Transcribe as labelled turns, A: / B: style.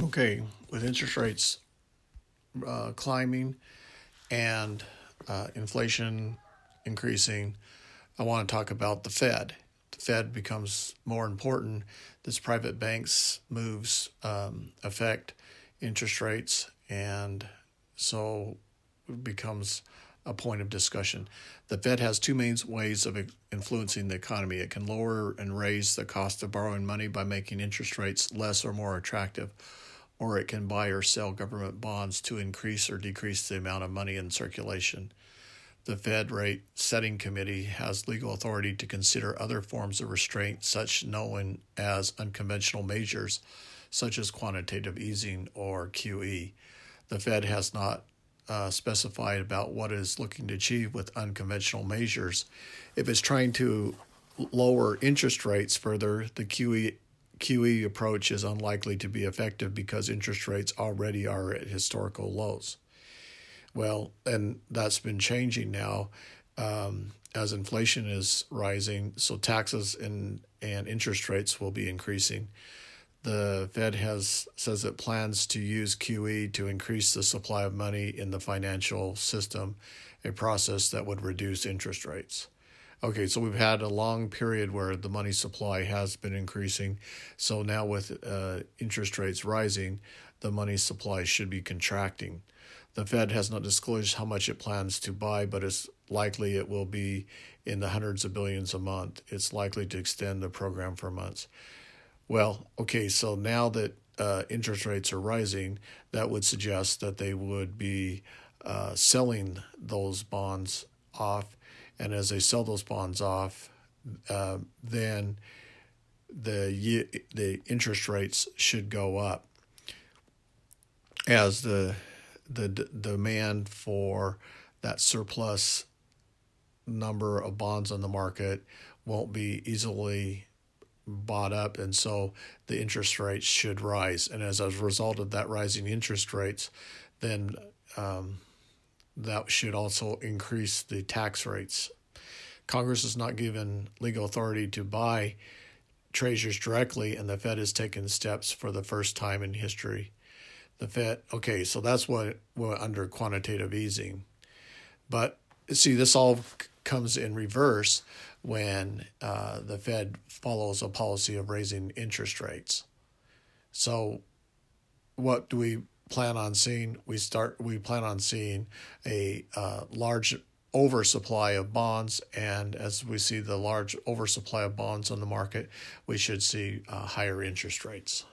A: Okay, with interest rates uh, climbing and uh, inflation increasing, I want to talk about the Fed. The Fed becomes more important. This private banks moves um, affect interest rates, and so it becomes a point of discussion. The Fed has two main ways of influencing the economy. It can lower and raise the cost of borrowing money by making interest rates less or more attractive or it can buy or sell government bonds to increase or decrease the amount of money in circulation. The Fed Rate Setting Committee has legal authority to consider other forms of restraint, such known as unconventional measures, such as quantitative easing or QE. The Fed has not uh, specified about what it is looking to achieve with unconventional measures. If it's trying to lower interest rates further, the QE QE approach is unlikely to be effective because interest rates already are at historical lows. Well, and that's been changing now um, as inflation is rising, so taxes and, and interest rates will be increasing. The Fed has says it plans to use QE to increase the supply of money in the financial system, a process that would reduce interest rates. Okay, so we've had a long period where the money supply has been increasing. So now with uh, interest rates rising, the money supply should be contracting. The Fed has not disclosed how much it plans to buy, but it's likely it will be in the hundreds of billions a month. It's likely to extend the program for months. Well, okay, so now that uh, interest rates are rising, that would suggest that they would be uh, selling those bonds off and as they sell those bonds off, uh, then the the interest rates should go up. As the the d- demand for that surplus number of bonds on the market won't be easily bought up and so the interest rates should rise. And as a result of that rising interest rates then um, that should also increase the tax rates. Congress is not given legal authority to buy treasuries directly, and the Fed has taken steps for the first time in history. The Fed, okay, so that's what, what under quantitative easing. But see, this all comes in reverse when uh, the Fed follows a policy of raising interest rates. So, what do we plan on seeing we start we plan on seeing a uh, large oversupply of bonds and as we see the large oversupply of bonds on the market we should see uh, higher interest rates